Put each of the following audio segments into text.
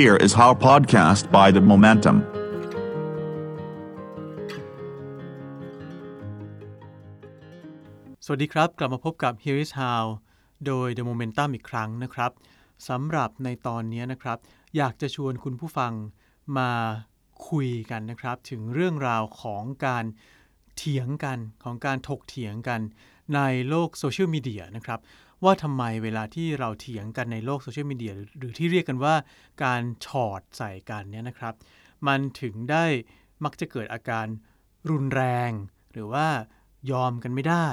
Here is our podcast by The Momentum. สวัสดีครับ กลับมาพบกับ Here is How โดย The Momentum อีกครั้งนะครับสำหรับในตอนนี้นะครับ อยากจะชวนคุณผู้ฟังมาคุยกันนะครับ ถึงเรื่องราวของการเถียงกันของการถกเถียงกัน ในโลกโซเชียลมีเดียนะครับว่าทำไมเวลาที่เราเถียงกันในโลกโซเชียลมีเดียหรือที่เรียกกันว่าการฉอดใส่กันเนี่ยนะครับ มันถึงได้มักจะเกิดอาการรุนแรง หรือว่ายอมกันไม่ได้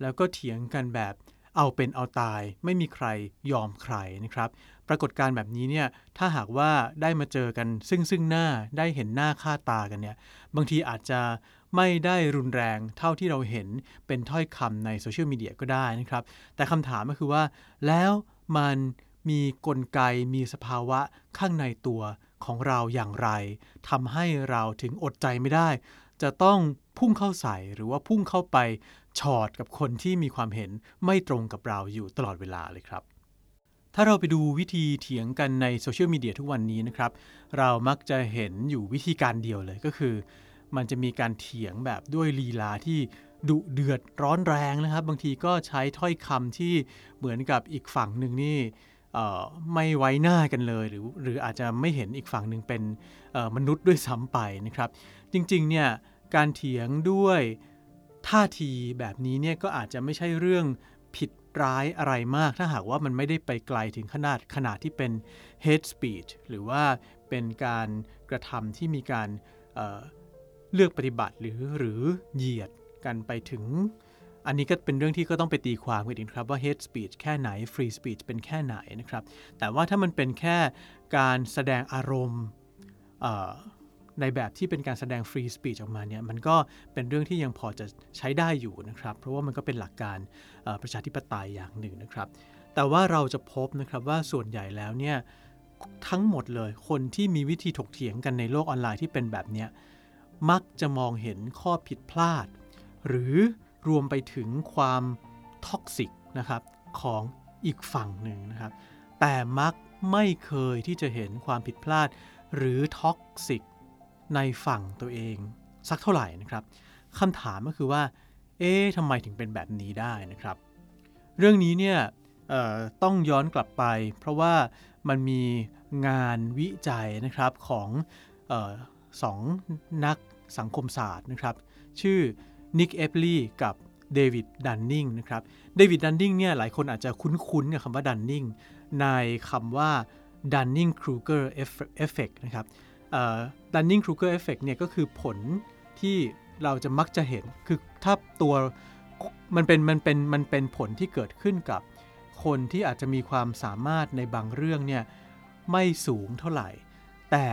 แล้วก็เถียงกันแบบเอาเป็นเอาตายไม่มีใครยอมใครนะครับ ปรากฏการแบบนี้เนี่ยถ้าหากว่าได้มาเจอกันซึ่งซึ่งหน้าได้เห็นหน้าค่าตากันเนี่ยบางทีอาจจะ ไม่ได้รุนแรงเท่าที่เราเห็นเป็นถ้อยคำในโซเชียลมีเดียก็ได้นะครับ แต่คำถามก็คือว่า แล้วมันมีกลไกมีสภาวะข้างในตัวของเราอย่างไรทำให้เราถึงอดใจไม่ได้ จะต้องพุ่งเข้าใส่หรือว่าพุ่งเข้าไปชอดกับคนที่มีความเห็นไม่ตรงกับเราอยู่ตลอดเวลาเลยครับ ถ้าเราไปดูวิธีเถียงกันในโซเชียลมีเดียทุกวันนี้นะครับ เรามักจะเห็นอยู่วิธีการเดียวเลยก็คือ มันจะมีการเถียงแบบด้วยลีลาที่ดุเดือดร้อนแรงนะครับ บางทีก็ใช้ถ้อยคำที่เหมือนกับอีกฝั่งหนึ่งนี่ไม่ไว้หน้ากันเลย หรือหรืออาจจะไม่เห็นอีกฝั่งหนึ่งเป็นมนุษย์ด้วยซ้ำไปนะครับ จริงๆเนี่ยการเถียงด้วยท่าทีแบบนี้เนี่ยก็อาจจะไม่ใช่เรื่องผิดร้ายอะไรมาก ถ้าหากว่ามันไม่ได้ไปไกลถึงขนาดขนาดที่เป็น hate speech หรือว่าเป็นการกระทำที่มีการ เลือกปฏิบัติหรือหรือเหยียดกันไปถึง อันนี้ก็เป็นเรื่องที่ก็ต้องไปตีความกันอีกครับว่า hate speech แค่ไหน free speech เป็นแค่ไหนนะครับ แต่ว่าถ้ามันเป็นแค่การแสดงอารมณ์ในแบบที่เป็นการแสดงฟรีสปีชออกมาเนี่ยมันก็เป็นเรื่องที่ยังพอจะใช้ได้อยู่นะครับ เพราะว่ามันก็เป็นหลักการประชาธิปไตยอย่างหนึ่งนะครับ แต่ว่าเราจะพบนะครับว่าส่วนใหญ่แล้วเนี่ยทั้งหมดเลยคนที่มีวิธีถกเถียงกันในโลกออนไลน์ที่เป็นแบบเนี้ย มักจะมองเห็นข้อผิดพลาด หรือรวมไปถึงความ toxic นะครับของอีกฝั่งหนึ่งนะครับ แต่มักไม่เคยที่จะเห็นความผิดพลาด หรือ toxic ในฝั่งตัวเอง สักเท่าไหร่นะครับคำถามก็คือว่า เอ๊ะทำไมถึงเป็นแบบนี้ได้นะครับ เรื่องนี้เนี่ยต้องย้อนกลับไป เพราะว่ามันมีงานวิจัยนะครับของออสองนัก สังคมศาสตร์นะครับ ชื่อ Nick Epley กับ David Dunning นะครับ David Dunning เนี่ยหลายคนอาจจะคุ้นๆกับคำว่า Dunning ในคำว่า Dunning-Kruger Effect นะครับDunning-Kruger Effect เนี่ยก็คือผลที่เราจะมักจะเห็นคือถ้าตัวมันเป็นมันเป็นมันเป็นผลที่เกิดขึ้นกับคนที่อาจจะมีความสามารถในบางเรื่องเนี่ยไม่สูงเท่าไหร่ แต่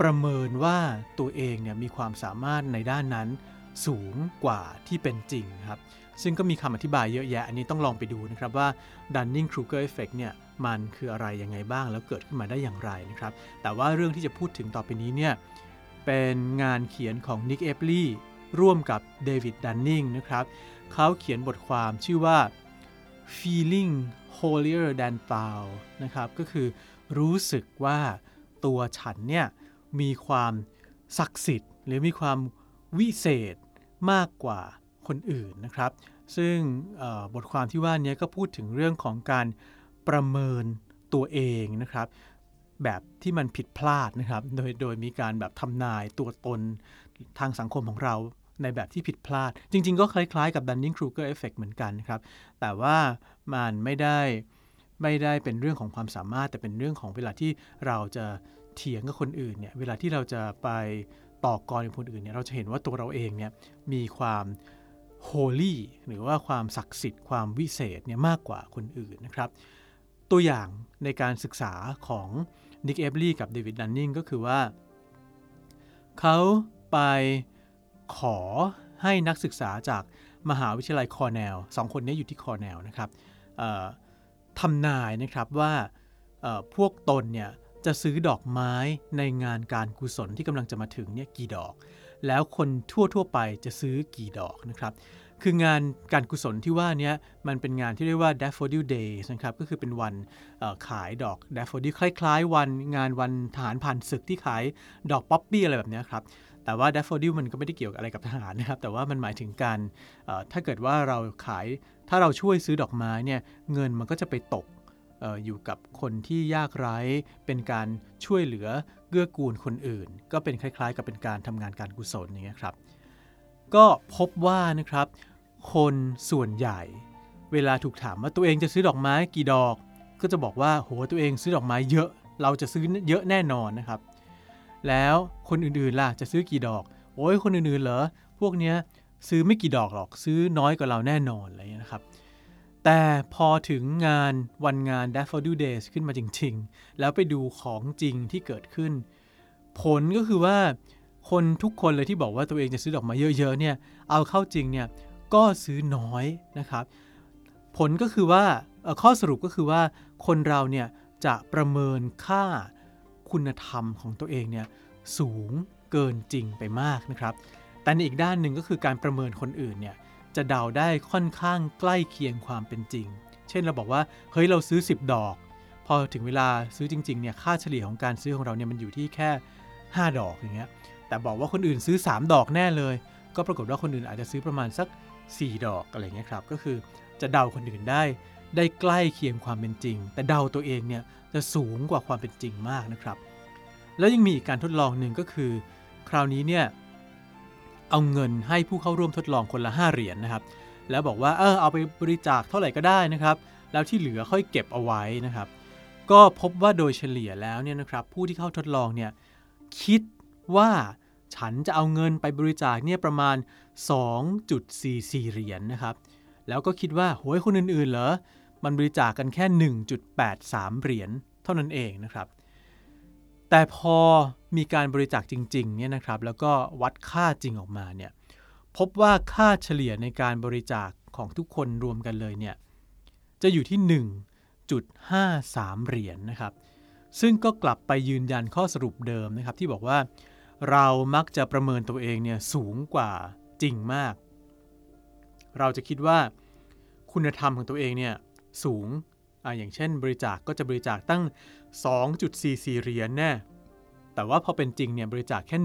ประเมินว่าตัวเองเนี่ยมีความสามารถในด้านนั้นสูงกว่าที่เป็นจริงครับ ซึ่งก็มีคำอธิบายเยอะแยะ อันนี้ต้องลองไปดูนะครับว่า Dunning-Kruger Effect เนี่ยมันคืออะไรยังไงบ้างแล้วเกิดขึ้นมาได้อย่างไรนะครับ แต่ว่าเรื่องที่จะพูดถึงต่อไปนี้เนี่ยเป็นงานเขียนของ Nick e ฟลีร่วมกับเดวิดดันนิงนะครับเขาเขียนบทความชื่อว่า feeling holier than thou นะครับ ก็คือรู้สึกว่าตัวฉันเนี่ย มีความศักดิ์สิทธิ์ หรือมีความวิเศษมากกว่าคนอื่นนะครับ ซึ่งบทความที่ว่านี้ก็พูดถึงเรื่องของการประเมินตัวเองนะครับ แบบที่มันผิดพลาดนะครับ โดยโดยมีการแบบทำนายตัวตนทางสังคมของเราในแบบที่ผิดพลาด จริง ๆ ก็คล้าย ๆ กับ Dunning-Kruger Effect เหมือนกันครับ แต่ว่ามันไม่ได้ไม่ได้เป็นเรื่องของความสามารถ แต่เป็นเรื่องของเวลาที่เราจะ เถียงกับคนอื่นเนี่ยเวลาที่เราจะไปต่อกรกับคนอื่นเนี่ยเราจะเห็นว่าตัวเราเองเนี่ยมีความ holy หรือว่าความศักดิ์สิทธิ์ความวิเศษเนี่ยมากกว่าคนอื่นนะครับ ตัวอย่างในการศึกษาของ Nick Epley กับ David Dunning ก็คือว่า เขาไปขอให้นักศึกษาจากมหาวิทยาลัยคอร์เนลสองคนนี้อยู่ที่คอร์เนลนะครับทำนายนะครับว่าพวกตนเนี่ย จะซื้อดอกไม้ในงานการกุศลที่กำลังจะมาถึงเนี่ยกี่ดอก แล้วคนทั่วทั่วไปจะซื้อกี่ดอกนะครับ คืองานการกุศลที่ว่านี้มันเป็นงานที่เรียกว่า Daffodil Day นะครับ ก็คือเป็นวันขายดอก Daffodil คล้าย ๆ วันงานวันทหารผ่านศึกที่ขายดอกป๊อปปี้อะไรแบบนี้ครับแต่ว่า Daffodil มันก็ไม่ได้เกี่ยวอะไรกับทหารนะครับ แต่ว่ามันหมายถึงการถ้าเกิดว่าเราขายถ้าเราช่วยซื้อดอกไม้เนี่ยเงินมันก็จะไปตก อยู่กับคนที่ยากไร้ เป็นการช่วยเหลือเกื้อกูลคนอื่น ก็เป็นคล้ายๆ กับเป็นการทำงานการกุศลอย่างเงี้ยครับ ก็พบว่านะครับ คนส่วนใหญ่ เวลาถูกถามว่าตัวเองจะซื้อดอกไม้กี่ดอก ก็จะบอกว่าโหตัวเองซื้อดอกไม้เยอะ เราจะซื้อเยอะแน่นอนนะครับ แล้วคนอื่นๆล่ะจะซื้อกี่ดอก โอ้ยคนอื่นๆเหรอพวกเนี้ยซื้อไม่กี่ดอกหรอกซื้อน้อยกว่าเราแน่นอนอะไรเงี้ยนะครับ แต่พอถึงงานวันงาน Daffodil Days ขึ้นมาจริง ๆ แล้วไปดูของจริงที่เกิดขึ้น ผลก็คือว่าคนทุกคนเลยที่บอกว่าตัวเองจะซื้อดอกไม้เยอะ ๆ เนี่ย เอาเข้าจริงเนี่ย ก็ซื้อน้อยนะครับ ผลก็คือว่าข้อสรุปก็คือว่าคนเราเนี่ยจะประเมินค่าคุณธรรมของตัวเองเนี่ยสูงเกินจริงไปมากนะครับ แต่ในอีกด้านหนึ่งก็คือการประเมินคนอื่นเนี่ย จะเดาได้ค่อนข้างใกล้เคียงความเป็นจริง เช่นเราบอกว่าเฮ้ยเราซื้อ 10 ดอก พอถึงเวลาซื้อจริงๆเนี่ยค่าเฉลี่ยของการซื้อของเราเนี่ยมันอยู่ที่แค่ 5 ดอกอย่างเงี้ยแต่บอกว่าคนอื่นซื้อ 3 ดอกแน่เลย ก็ปรากฏว่าคนอื่นอาจจะซื้อประมาณสัก 4 ดอกอะไรเงี้ยครับก็คือจะเดาคนอื่นได้ได้ใกล้เคียงความเป็นจริง แต่เดาตัวเองเนี่ยจะสูงกว่าความเป็นจริงมากนะครับ แล้วยังมีอีกการทดลองหนึ่งก็คือ คราวนี้เนี่ย เอาเงินให้ผู้เข้าร่วมทดลองคนละ 5 เหรียญนนะครับ แล้วบอกว่าเออเอาไปบริจาคเท่าไหร่ก็ได้นะครับ แล้วที่เหลือค่อยเก็บเอาไว้นะครับ ก็พบว่าโดยเฉลี่ยแล้วเนี่ยนะครับผู้ที่เข้าทดลองเนี่ยคิดว่าฉันจะเอาเงินไปบริจาคเนี่ยประมาณ 2.44 เหรียญนนะครับ แล้วก็คิดว่าโหยคนอื่นๆเหรอ มันบริจาคกันแค่ 1.83 เหรียญเท่านั้นเองนะครับ แต่พอมีการบริจาคจริงๆเนี่ยนะครับแล้วก็วัดค่าจริงออกมาเนี่ยพบว่าค่าเฉลี่ยในการบริจาคของทุกคนรวมกันเลยเนี่ยจะอยู่ที่ 1.53 เหรียญนนะครับ ซึ่งก็กลับไปยืนยันข้อสรุปเดิมนะครับ ที่บอกว่าเรามักจะประเมินตัวเองเนี่ยสูงกว่าจริงมาก เราจะคิดว่าคุณธรรมของตัวเองเนี่ยสูงออย่างเช่นบริจาคกก็จะบริจาคตั้ง 2.44 เหรียญแน่ แต่ว่าพอเป็นจริงเนี่ยบริจาคแค่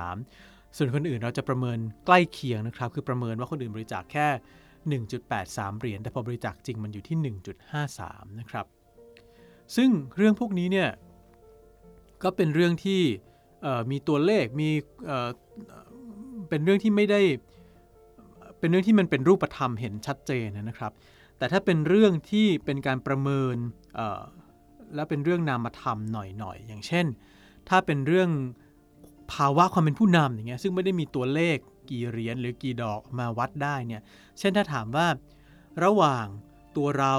1.53 ส่วนคนอื่นเราจะประเมินใกล้เคียงนะครับ คือประเมินว่าคนอื่นบริจาคแค่ 1.83 เหรียญ แต่พอบริจาคจริงมันอยู่ที่ 1.53 นะครับ ซึ่งเรื่องพวกนี้เนี่ยก็เป็นเรื่องที่มีตัวเลข มีเป็นเรื่องที่ไม่ได้ เป็นเรื่องที่มันเป็นรูปธรรมเห็นชัดเจนนะครับ แต่ถ้าเป็นเรื่องที่เป็นการประเมิน และเป็นเรื่องนามธรรมหน่อยๆ อย่างเช่น ถ้าเป็นเรื่องภาวะความเป็นผู้นำอย่างเงี้ยซึ่งไม่ได้มีตัวเลขกี่เหรียญหรือกี่ดอกมาวัดได้เนี่ยเช่นถ้าถามว่า ระหว่างตัวเรา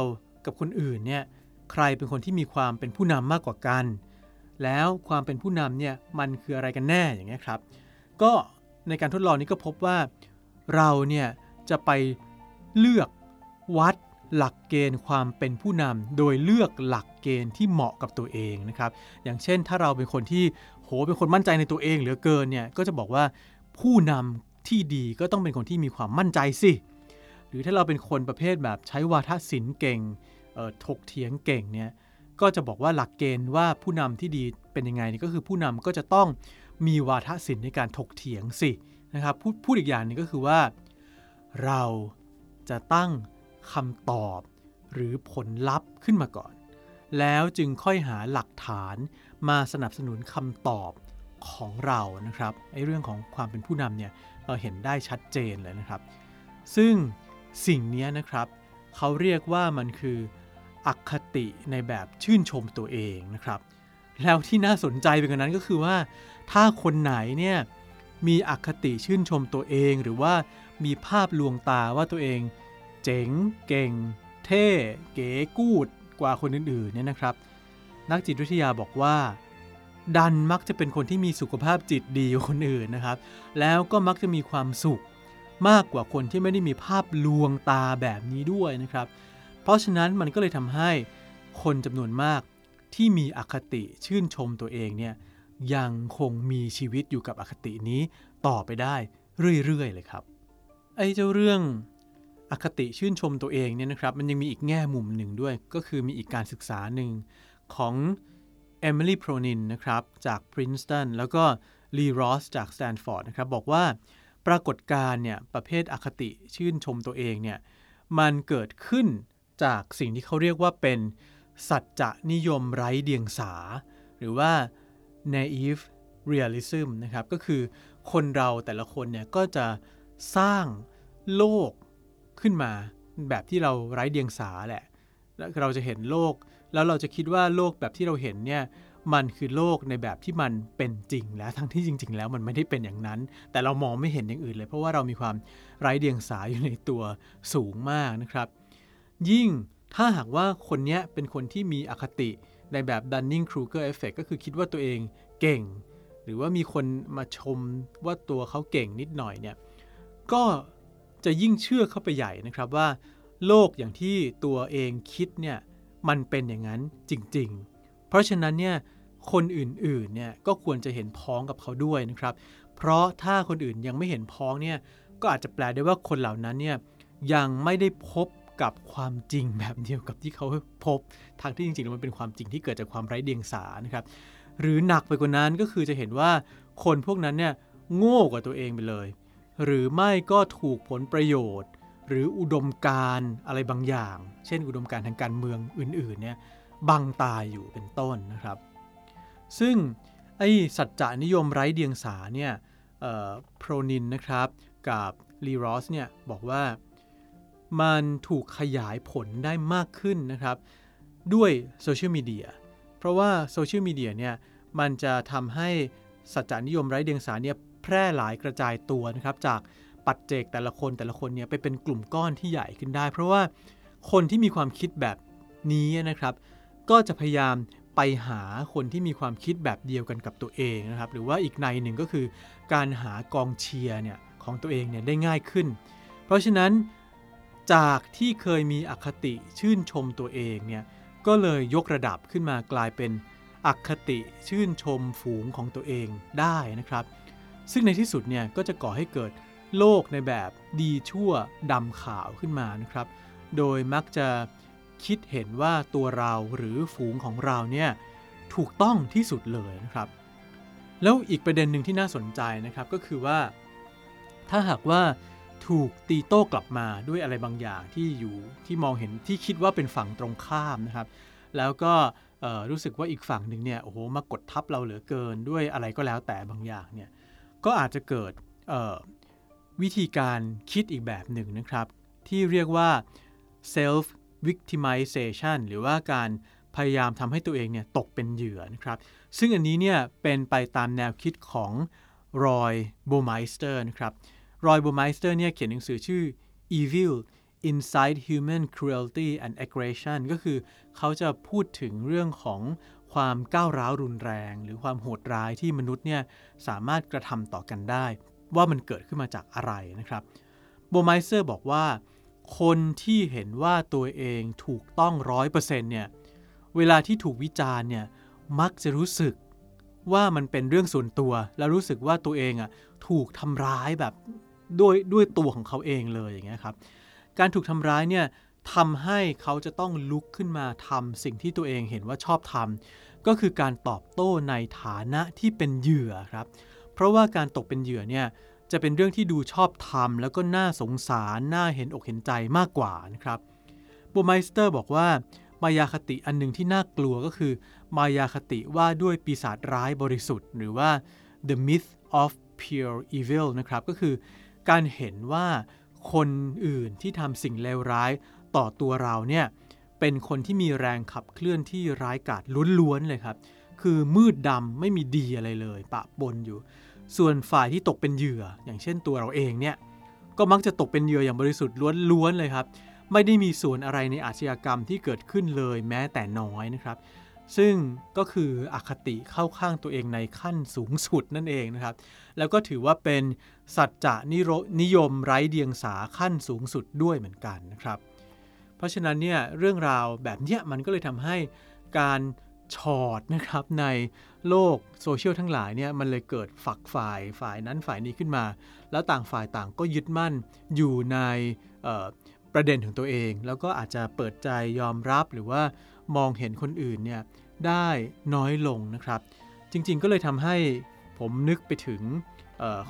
กับคนอื่นเนี่ยใครเป็นคนที่มีความเป็นผู้นำมากกว่ากัน แล้วความเป็นผู้นำเนี่ยมันคืออะไรกันแน่อย่างเงี้ยครับก็ในการทดลองนี้ก็พบว่าเราเนี่ยจะไปเลือกวัด หลักเกณฑ์ความเป็นผู้นำโดยเลือกหลักเกณฑ์ที่เหมาะกับตัวเองนะครับอย่างเช่นถ้าเราเป็นคนที่โหเป็นคนมั่นใจในตัวเองเหลือเกินเนี่ยก็จะบอกว่าผู้นำที่ดีก็ต้องเป็นคนที่มีความมั่นใจสิหรือถ้าเราเป็นคนประเภทแบบใช้วาทศิลป์เก่งถกเถียงเก่งเนี่ยก็จะบอกว่าหลักเกณฑ์ว่าผู้นำที่ดีเป็นยังไงนี่ก็คือผู้นำก็จะต้องมีวาทศิลป์ในการถกเถียงสินะครับพูดพูดอีกอย่างนึงก็คือว่า เราจะตั้ง คำตอบหรือผลลัพธ์ขึ้นมาก่อน แล้วจึงค่อยหาหลักฐานมาสนับสนุนคำตอบของเรานะครับไอ้เรื่องของความเป็นผู้นำเนี่ยเราเห็นได้ชัดเจนเลยนะครับ ซึ่งสิ่งนี้นะครับ เขาเรียกว่ามันคืออคติในแบบชื่นชมตัวเองนะครับ แล้วที่น่าสนใจไปกว่านั้นก็คือว่า ถ้าคนไหนเนี่ยมีอคติชื่นชมตัวเอง หรือว่ามีภาพลวงตาว่าตัวเอง เจ๋ง เก่ง เท่ เก๋กูดกว่าคนอื่นๆเนี่ยนะครับ นักจิตวิทยาบอกว่า ดันมักจะเป็นคนที่มีสุขภาพจิตดีกว่าคนอื่นนะครับ แล้วก็มักจะมีความสุขมากกว่าคนที่ไม่ได้มีภาพลวงตาแบบนี้ด้วยนะครับ เพราะฉะนั้นมันก็เลยทำให้คนจำนวนมากที่มีอคติชื่นชมตัวเองเนี่ยยังคงมีชีวิตอยู่กับอคตินี้ต่อไปได้เรื่อยๆเลยครับ ไอ้เจ้าเรื่อง อคติชื่นชมตัวเองเนี่ยนะครับ มันยังมีอีกแง่มุมหนึ่งด้วย ก็คือมีอีกการศึกษาหนึ่งของเอมิลี่โพรนินนะครับ จาก Princeton แล้วก็ลีรอสจาก Stanford นะครับ บอกว่าปรากฏการณ์เนี่ย ประเภทอคติชื่นชมตัวเองเนี่ย มันเกิดขึ้นจากสิ่งที่เขาเรียกว่าเป็น สัจจะนิยมไร้เดียงสา หรือว่า naive realism นะครับ ก็คือคนเราแต่ละคนเนี่ย ก็จะสร้างโลก ขึ้นมา แบบที่เราไร้เดียงสาแหละแล้วเราจะเห็นโลก แล้วเราจะคิดว่าโลกแบบที่เราเห็นเนี่ยมันคือโลกในแบบที่มันเป็นจริงแล้วทั้งที่จริง ๆ แล้วมันไม่ได้เป็นอย่างนั้น แต่เรามองไม่เห็นอย่างอื่นเลย เพราะว่าเรามีความไร้เดียงสาอยู่ในตัวสูงมากนะครับ ยิ่งถ้าหากว่าคนนี้เป็นคนที่มีอคติในแบบ Dunning-Kruger effect ก็คือคิดว่าตัวเองเก่ง หรือว่ามีคนมาชมว่าตัวเขาเก่งนิดหน่อยเนี่ยก็ จะยิ่งเชื่อเข้าไปใหญ่นะครับว่า โลกอย่างที่ตัวเองคิดเนี่ยมันเป็นอย่างนั้นจริง ๆ เพราะฉะนั้นเนี่ยคนอื่นๆเนี่ยก็ควรจะเห็นพ้องกับเขาด้วยนะครับ เพราะถ้าคนอื่นยังไม่เห็นพ้องเนี่ยก็อาจจะแปลได้ว่าคนเหล่านั้นเนี่ยยังไม่ได้พบกับความจริงแบบเดียวกับที่เขาพบทางที่จริงๆแล้วมันเป็นความจริงที่เกิดจากความไร้เดียงสานะครับ หรือหนักไปกว่านั้นก็คือจะเห็นว่าคนพวกนั้นเนี่ยโง่กว่าตัวเองไปเลย หรือไม่ก็ถูกผลประโยชน์ หรืออุดมการอะไรบางอย่าง เช่น อุดมการทางการเมืองอื่นๆเนี่ยบังตาอยู่เป็นต้นนะครับ ซึ่งไอ้สัจจะนิยมไร้เดียงสาเนี่ยโพรนินนะครับกับลีรอสเนี่ยบอกว่ามันถูกขยายผลได้มากขึ้นนะครับ ด้วยโซเชียลมีเดียเพราะว่าโซเชียลมีเดียเนี่ยมันจะทำให้สัจจานิยมไร้เดียงสาเนี่ย แพร่หลายกระจายตัวนะครับจากปัจเจกแต่ละคนแต่ละคนเนี่ยไปเป็นกลุ่มก้อนที่ใหญ่ขึ้นได้ เพราะว่าคนที่มีความคิดแบบนี้นะครับ ก็จะพยายามไปหาคนที่มีความคิดแบบเดียวกันกับตัวเองนะครับ หรือว่าอีกในหนึ่งก็คือ การหากองเชียร์เนี่ยของตัวเองเนี่ยได้ง่ายขึ้น เพราะฉะนั้นจากที่เคยมีอคติชื่นชมตัวเองเนี่ยก็เลยยกระดับขึ้นมากลายเป็นอคติชื่นชมฝูงของตัวเองได้นะครับ ซึ่งในที่สุดเนี่ยก็จะก่อให้เกิดโลกในแบบดีชั่วดำขาวขึ้นมานะครับ โดยมักจะคิดเห็นว่าตัวเราหรือฝูงของเราเนี่ยถูกต้องที่สุดเลยนะครับ แล้วอีกประเด็นหนึ่งที่น่าสนใจนะครับก็คือว่า ถ้าหากว่าถูกตีโต้กลับมาด้วยอะไรบางอย่างที่อยู่ที่มองเห็นที่คิดว่าเป็นฝั่งตรงข้ามนะครับ แล้วก็รู้สึกว่าอีกฝั่งหนึ่งเนี่ยโอ้โหมากดทับเราเหลือเกินด้วยอะไรก็แล้วแต่บางอย่างเนี่ย ก็อาจจะเกิดวิธีการคิดอีกแบบหนึ่งนะครับ ที่เรียกว่า self victimization หรือว่าการพยายามทำให้ตัวเองเนี่ยตกเป็นเหยื่อนะครับ ซึ่งอันนี้เนี่ยเป็นไปตามแนวคิดของ Roy Baumeister นะครับ Roy Baumeister เนี่ยเขียนหนังสือชื่อ Evil Inside Human Cruelty and Aggression ก็คือเขาจะพูดถึงเรื่องของ ความก้าวร้าวรุนแรง หรือความโหดร้ายที่มนุษย์เนี่ยสามารถกระทำต่อกันได้ ว่ามันเกิดขึ้นมาจากอะไรนะครับโบไมเซอร์บอกว่า คนที่เห็นว่าตัวเองถูกต้องร้อยเปอร์เซ็นต์เนี่ยเวลาที่ถูกวิจารณ์เนี่ยมักจะรู้สึกว่ามันเป็นเรื่องส่วนตัว แล้วรู้สึกว่าตัวเองอะถูกทำร้ายแบบด้วยด้วยตัวของเขาเองเลยอย่างเงี้ยครับการถูกทำร้ายเนี่ย ทำให้เขาจะต้องลุกขึ้นมาทำสิ่งที่ตัวเองเห็นว่าชอบทำก็คือการตอบโต้ในฐานะที่เป็นเหยื่อครับ เพราะว่าการตกเป็นเหยื่อเนี่ยจะเป็นเรื่องที่ดูชอบทำแล้วก็น่าสงสารน่าเห็นอกเห็นใจมากกว่านะครับบูไมสเตอร์บอกว่ามายาคติอันหนึ่งที่น่ากลัวก็คือมายาคติว่าด้วยปีศาจร้ายบริสุทธิ์ หรือว่า the myth of pure evil นะครับก็คือการเห็นว่าคนอื่นที่ทำสิ่งเลวร้าย ต่อตัวเราเนี่ยเป็นคนที่มีแรงขับเคลื่อนที่ร้ายกาจล้วนๆเลยครับ คือมืดดำไม่มีดีอะไรเลย ปะปนอยู่ ส่วนฝ่ายที่ตกเป็นเหยื่อ อย่างเช่นตัวเราเองเนี่ยก็มักจะตกเป็นเหยื่ออย่างบริสุทธิ์ล้วนๆเลยครับ ไม่ได้มีส่วนอะไรในอาชญากรรมที่เกิดขึ้นเลยแม้แต่น้อยนะครับ ซึ่งก็คืออคติเข้าข้างตัวเองในขั้นสูงสุดนั่นเองนะครับ แล้วก็ถือว่าเป็นสัจจะนินยมไร้เดียงสาขั้นสูงสุดด้วยเหมือนกันนะครับ เพราะฉะนั้นเนี่ยเรื่องราวแบบนี้มันก็เลยทำให้การชอตนะครับในโลกโซเชียลทั้งหลายเนี่ยมันเลยเกิดฝักฝ่ายฝ่ายนั้นฝ่ายนี้ขึ้นมา แล้วต่างฝ่ายต่างก็ยึดมั่นอยู่ในประเด็นของตัวเอง แล้วก็อาจจะเปิดใจยอมรับหรือว่ามองเห็นคนอื่นเนี่ยได้น้อยลงนะครับ จริงๆก็เลยทำให้ผมนึกไปถึง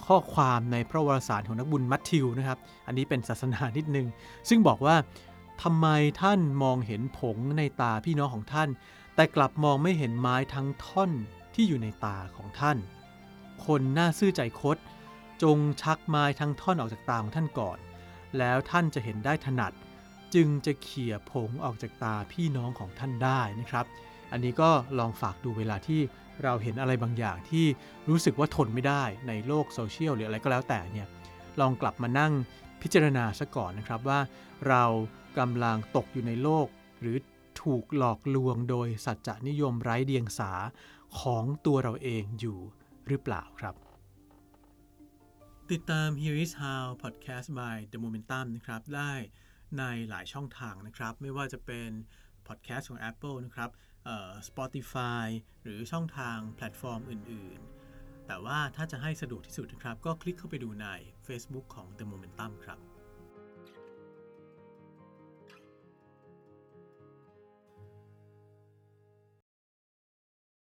ข้อความในพระวรสารของนักบุญมัทธิวนะครับ อันนี้เป็นศาสนานิดนึง ซึ่งบอกว่า ทำไมท่านมองเห็นผงในตาพี่น้องของท่าน แต่กลับมองไม่เห็นไม้ทั้งท่อนที่อยู่ในตาของท่าน คนหน้าซื่อใจคดจงชักไม้ทั้งท่อนออกจากตาของท่านก่อน แล้วท่านจะเห็นได้ถนัด จึงจะเขี่ยผงออกจากตาพี่น้องของท่านได้นะครับ อันนี้ก็ลองฝากดูเวลาที่เราเห็นอะไรบางอย่างที่รู้สึกว่าทนไม่ได้ในโลกโซเชียลหรืออะไรก็แล้วแต่เนี่ยลองกลับมานั่งพิจารณาซะก่อนนะครับว่าเรา กำลังตกอยู่ในโลก หรือถูกหลอกลวงโดยสัจจะนิยมไร้เดียงสาของตัวเราเองอยู่หรือเปล่าครับ ติดตาม Here is How Podcast by The Momentum นะครับ ได้ในหลายช่องทางนะครับ ไม่ว่าจะเป็น Podcast ของ Apple นะครับออ Spotify หรือช่องทางแพลตฟอร์มอื่น ๆ แต่ว่าถ้าจะให้สะดวกที่สุดนะครับ ก็คลิกเข้าไปดูใน Facebook ของ The Momentum ครับ